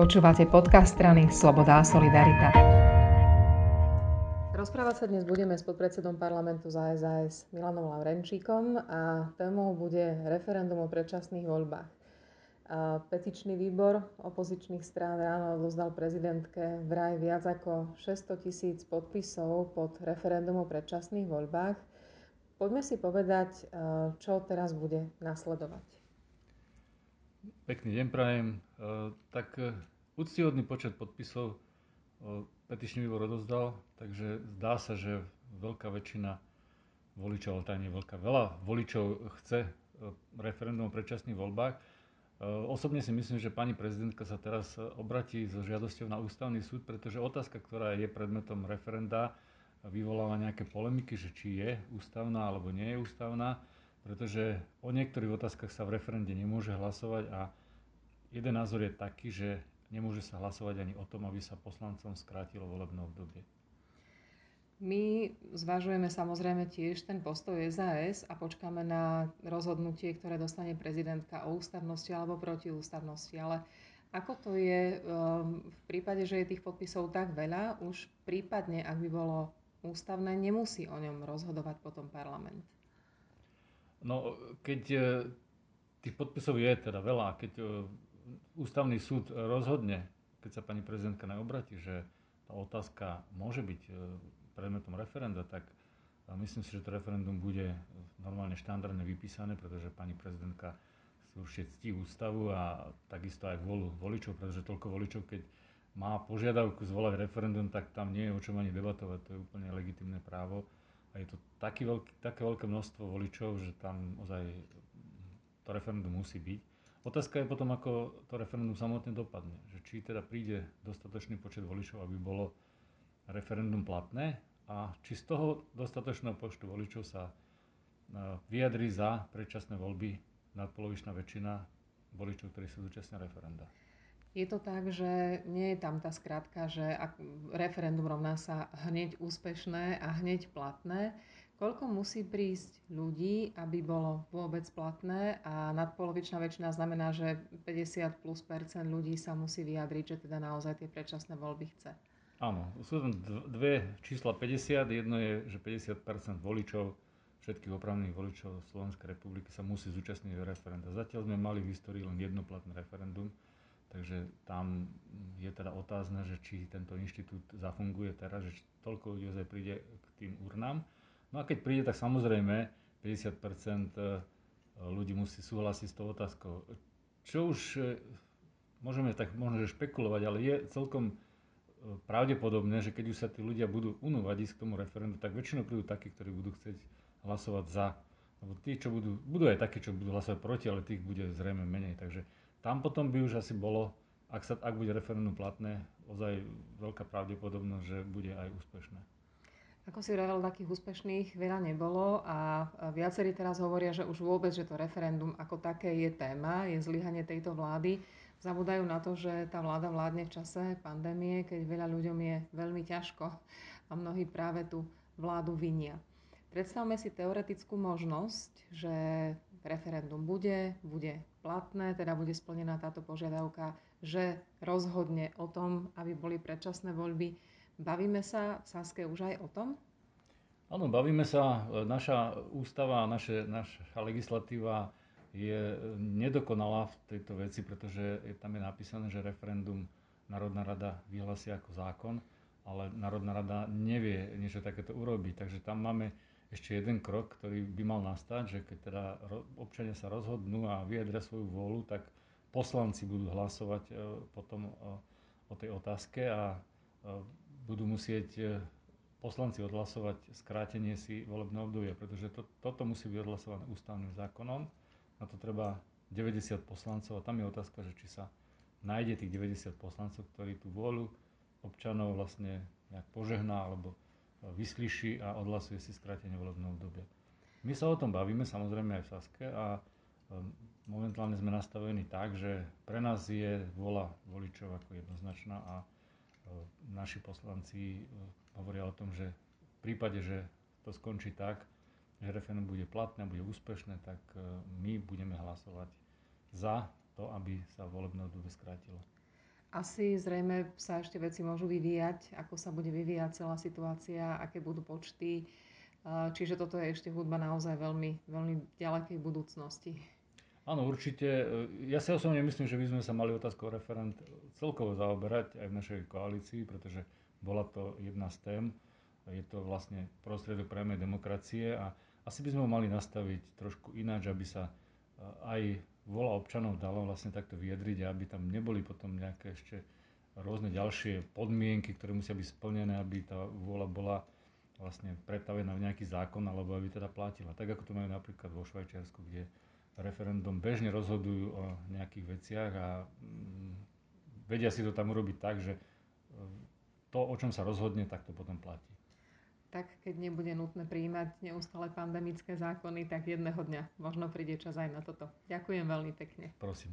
Počúvate podcast strany Sloboda a Solidarita. Rozprávať sa dnes budeme s podpredsedom parlamentu za SAS Milanom Lavrenčíkom a témou bude referendum o predčasných voľbách. Petičný výbor opozičných strán ráno odozdal prezidentke vraj viac ako 600 tisíc podpisov pod referendum o predčasných voľbách. Poďme si povedať, čo teraz bude nasledovať. Pekný deň prajem. E, tak e, úctihodný počet podpisov petičný výbor odozdal, takže zdá sa, že veľká väčšina voličov, ale tak nie veľká, veľa voličov chce referendum o predčasných voľbách. Osobne si myslím, že pani prezidentka sa teraz obratí so žiadosťou na ústavný súd, pretože otázka, ktorá je predmetom referenda, vyvoláva nejaké polemiky, že či je ústavná alebo nie je ústavná pretože o niektorých otázkach sa v referende nemôže hlasovať a jeden názor je taký, že nemôže sa hlasovať ani o tom, aby sa poslancom skrátilo volebné obdobie. My zvažujeme samozrejme tiež ten postoj SAS a počkáme na rozhodnutie, ktoré dostane prezidentka o ústavnosti alebo protiústavnosti. Ale ako to je um, v prípade, že je tých podpisov tak veľa, už prípadne, ak by bolo ústavné, nemusí o ňom rozhodovať potom parlament? No, keď e, tých podpisov je teda veľa, keď e, ústavný súd rozhodne, keď sa pani prezidentka neobratí, že tá otázka môže byť e, predmetom referenda, tak myslím si, že to referendum bude normálne štandardne vypísané, pretože pani prezidentka si určite ctí ústavu a takisto aj volu voličov, pretože toľko voličov, keď má požiadavku zvolať referendum, tak tam nie je o čom ani debatovať, to je úplne legitimné právo a je to taký veľký, také veľké množstvo voličov, že tam ozaj to referendum musí byť. Otázka je potom, ako to referendum samotne dopadne. Že či teda príde dostatočný počet voličov, aby bolo referendum platné a či z toho dostatočného počtu voličov sa e, vyjadrí za predčasné voľby nadpolovičná väčšina voličov, ktorí sa zúčastnia referenda. Je to tak, že nie je tam tá skratka, že referendum rovná sa hneď úspešné a hneď platné. Koľko musí prísť ľudí, aby bolo vôbec platné a nadpolovičná väčšina znamená, že 50 plus percent ľudí sa musí vyjadriť, že teda naozaj tie predčasné voľby chce. Áno, sú tam dve čísla 50, jedno je, že 50% voličov, všetkých opravných voličov Slovenskej republiky sa musí zúčastniť referenda. Zatiaľ sme mali v histórii len jedno platné referendum, Takže tam je teda otázne, že či tento inštitút zafunguje teraz, že toľko ľudí príde k tým urnám. No a keď príde, tak samozrejme 50% e, ľudí musí súhlasiť s tou otázkou. Čo už e, môžeme tak možno špekulovať, ale je celkom e, pravdepodobné, že keď už sa tí ľudia budú unúvať ísť k tomu referendu, tak väčšinou prídu takí, ktorí budú chcieť hlasovať za. Lebo tí, čo budú, budú aj takí, čo budú hlasovať proti, ale tých bude zrejme menej. Takže tam potom by už asi bolo, ak, sa, ak bude referendum platné, ozaj veľká pravdepodobnosť, že bude aj úspešné. Ako si hovoril, takých úspešných veľa nebolo a viacerí teraz hovoria, že už vôbec, že to referendum ako také je téma, je zlyhanie tejto vlády. Zabúdajú na to, že tá vláda vládne v čase pandémie, keď veľa ľuďom je veľmi ťažko a mnohí práve tú vládu vinia. Predstavme si teoretickú možnosť, že referendum bude, bude platné, teda bude splnená táto požiadavka, že rozhodne o tom, aby boli predčasné voľby. Bavíme sa v Saske už aj o tom? Áno, bavíme sa. Naša ústava, naše, naša legislatíva je nedokonalá v tejto veci, pretože je, tam je napísané, že referendum Národná rada vyhlási ako zákon, ale Národná rada nevie niečo takéto urobiť. Takže tam máme ešte jeden krok, ktorý by mal nastať, že keď teda občania sa rozhodnú a vyjadria svoju vôľu, tak poslanci budú hlasovať e, potom o tej otázke a e, budú musieť poslanci odhlasovať skrátenie si volebného obdobia, pretože to, toto musí byť odhlasované ústavným zákonom. Na to treba 90 poslancov a tam je otázka, že či sa nájde tých 90 poslancov, ktorí tú vôľu občanov vlastne nejak požehná alebo vyslyší a odhlasuje si skrátenie volebného obdobia. My sa o tom bavíme samozrejme aj v Saske a um, momentálne sme nastavení tak, že pre nás je vôľa voličov ako jednoznačná a naši poslanci uh, hovoria o tom, že v prípade, že to skončí tak, že referendum bude platné, bude úspešné, tak uh, my budeme hlasovať za to, aby sa volebné obdobie skrátilo. Asi zrejme sa ešte veci môžu vyvíjať, ako sa bude vyvíjať celá situácia, aké budú počty. Čiže toto je ešte hudba naozaj veľmi, veľmi ďalekej budúcnosti. Áno, určite. Ja si osobne myslím, že by sme sa mali otázkou referent celkovo zaoberať aj v našej koalícii, pretože bola to jedna z tém. Je to vlastne prostriedok priamej demokracie a asi by sme ho mali nastaviť trošku ináč, aby sa aj vola občanov dalo vlastne takto vyjadriť a aby tam neboli potom nejaké ešte rôzne ďalšie podmienky, ktoré musia byť splnené, aby tá vôľa bola vlastne pretavená v nejaký zákon alebo aby teda platila. Tak ako to majú napríklad vo Švajčiarsku, kde referendum bežne rozhodujú o nejakých veciach a mm, vedia si to tam urobiť tak, že to, o čom sa rozhodne, tak to potom platí tak keď nebude nutné prijímať neustále pandemické zákony, tak jedného dňa možno príde čas aj na toto. Ďakujem veľmi pekne. Prosím.